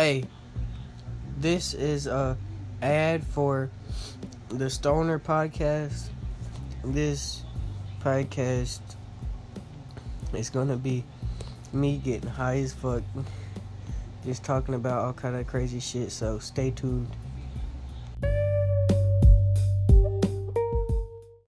Hey, this is a ad for the Stoner podcast. This podcast is gonna be me getting high as fuck, just talking about all kind of crazy shit. So stay tuned.